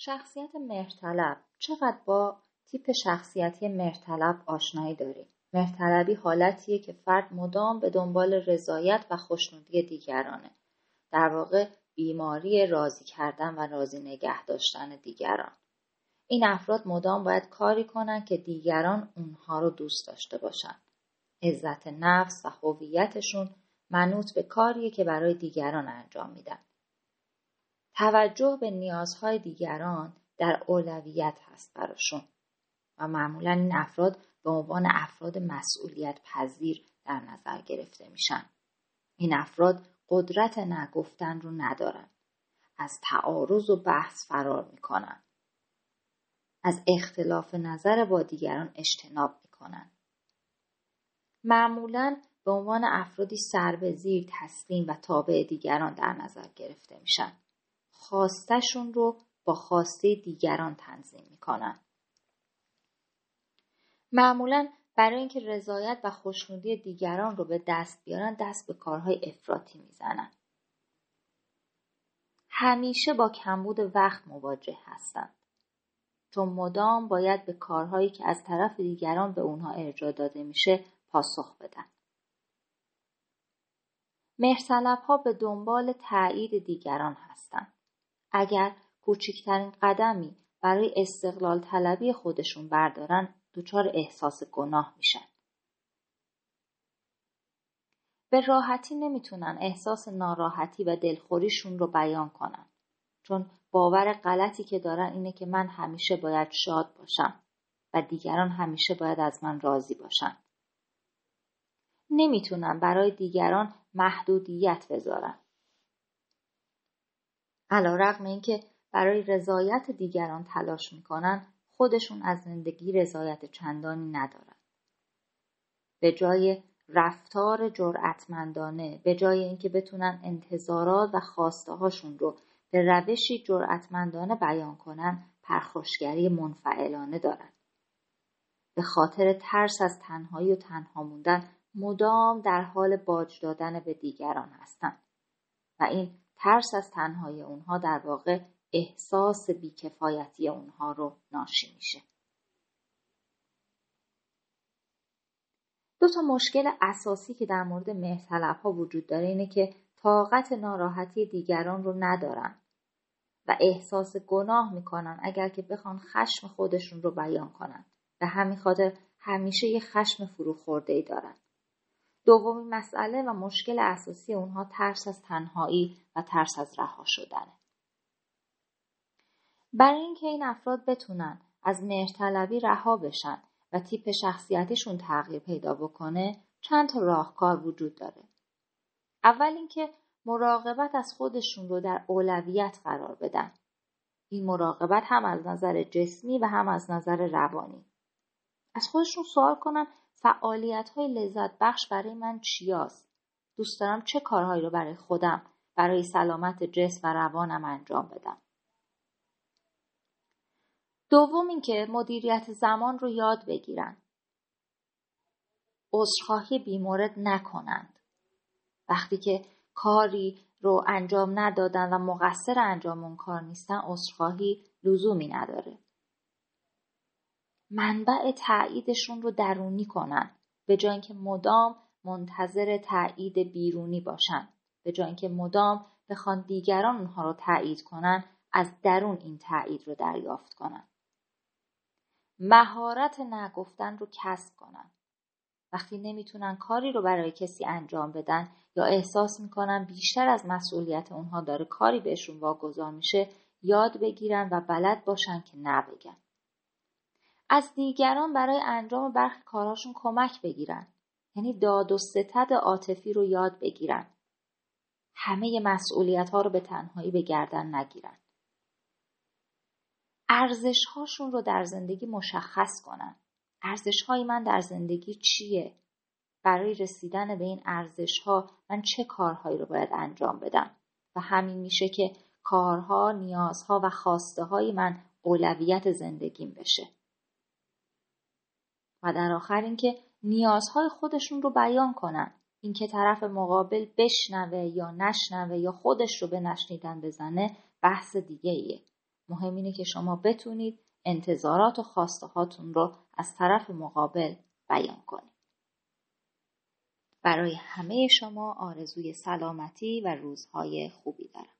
شخصیت مهرطلب. چقدر با تیپ شخصیتی مهرطلب آشنایی داریم مهرطلبی حالتیه که فرد مدام به دنبال رضایت و خوشنودی دیگرانه. در واقع بیماری راضی کردن و راضی نگه داشتن دیگران. این افراد مدام باید کاری کنند که دیگران اونها رو دوست داشته باشن. عزت نفس و هویتشون منوط به کاریه که برای دیگران انجام میدن. توجه به نیازهای دیگران در اولویت هست براشون و معمولا این افراد به عنوان افراد مسئولیت پذیر در نظر گرفته میشن. این افراد قدرت نگفتن رو ندارن. از تعارض و بحث فرار می‌کنن. از اختلاف نظر با دیگران اجتناب می‌کنن. معمولا به عنوان افرادی سر به تسلیم و تابع دیگران در نظر گرفته میشن. خواستشون رو با خواسته دیگران تنظیم می‌کنن. معمولا برای اینکه رضایت و خوشنودی دیگران رو به دست بیارن دست به کارهای افراطی می‌زنن. همیشه با کمبود وقت مواجه هستند. چون مدام باید به کارهایی که از طرف دیگران به اونها ارجاع داده میشه پاسخ بدن. مهرسلب ها به دنبال تایید دیگران هستند. اگر کوچکترین قدمی برای استقلال طلبی خودشون بردارن دچار احساس گناه میشن. به راحتی نمی‌تونن احساس ناراحتی و دلخوریشون رو بیان کنن. چون باور غلطی که دارن اینه که من همیشه باید شاد باشم و دیگران همیشه باید از من راضی باشن. نمی‌تونن برای دیگران محدودیت بذارن. علا رقم اینکه برای رضایت دیگران تلاش می‌کنن خودشون از زندگی رضایت چندانی ندارن. به جای رفتار جرأتمندانه به جای اینکه بتونن انتظارات و خواسته هاشون رو به روشی جرأتمندانه بیان کنن پرخوشگری منفعلانه دارن. به خاطر ترس از تنهایی و تنها موندن مدام در حال باج دادن به دیگران هستند و این ترس از تنهایی اونها در واقع احساس بیکفایتی اونها رو ناشی میشه. دو تا مشکل اساسی که در مورد مهرطلب ها وجود داره اینه که طاقت ناراحتی دیگران رو ندارن و احساس گناه می‌کنن اگر که بخوان خشم خودشون رو بیان کنن به همین خاطر همیشه یه خشم فروخورده ای دارن. دومین مسئله و مشکل اساسی اونها ترس از تنهایی و ترس از رها شدنه. برای اینکه این افراد بتونن از مهرطلبی رها بشن و تیپ شخصیتیشون تغییر پیدا بکنه چند تا راهکار وجود داره. اول اینکه مراقبت از خودشون رو در اولویت قرار بدن. این مراقبت هم از نظر جسمی و هم از نظر روانی. از خودشون سوال کنن فعالیت های لذت بخش برای من چیاست؟ دوست دارم چه کارهایی رو برای خودم برای سلامت جسم و روانم انجام بدم. دوم اینکه مدیریت زمان رو یاد بگیرن. عذرخواهی بیمورد نکنند. وقتی که کاری رو انجام ندادن و مقصر انجام اون کار نیستن عذرخواهی لزومی نداره. منبع تاییدشون رو درونی کنن به جای اینکه مدام منتظر تایید بیرونی باشن. به جای اینکه مدام بخوان دیگران اونها رو تایید کنن از درون این تایید رو دریافت کنن. مهارت نگفتن رو کسب کنن. وقتی نمی‌تونن کاری رو برای کسی انجام بدن یا احساس می‌کنن بیشتر از مسئولیت اونها داره کاری بهشون واگذار میشه یاد بگیرن و بلد باشن که نبگن. از دیگران برای انجام برخی کارهاشون کمک بگیرن. یعنی داد و ستد عاطفی رو یاد بگیرن. همه مسئولیت ها رو به تنهایی به گردن نگیرن. ارزش هاشون رو در زندگی مشخص کنن. ارزش های من در زندگی چیه؟ برای رسیدن به این ارزش ها من چه کارهایی رو باید انجام بدم؟ و همین میشه که کارها، نیازها و خواسته های من اولویت زندگیم بشه. و در آخر اینکه نیازهای خودشون رو بیان کنن اینکه طرف مقابل بشنوه یا نشنوه یا خودش رو به نشنیدن بزنه بحث دیگه ایه. مهم اینه که شما بتونید انتظارات و خواسته هاتون رو از طرف مقابل بیان کنید. برای همه شما آرزوی سلامتی و روزهای خوبی دارم.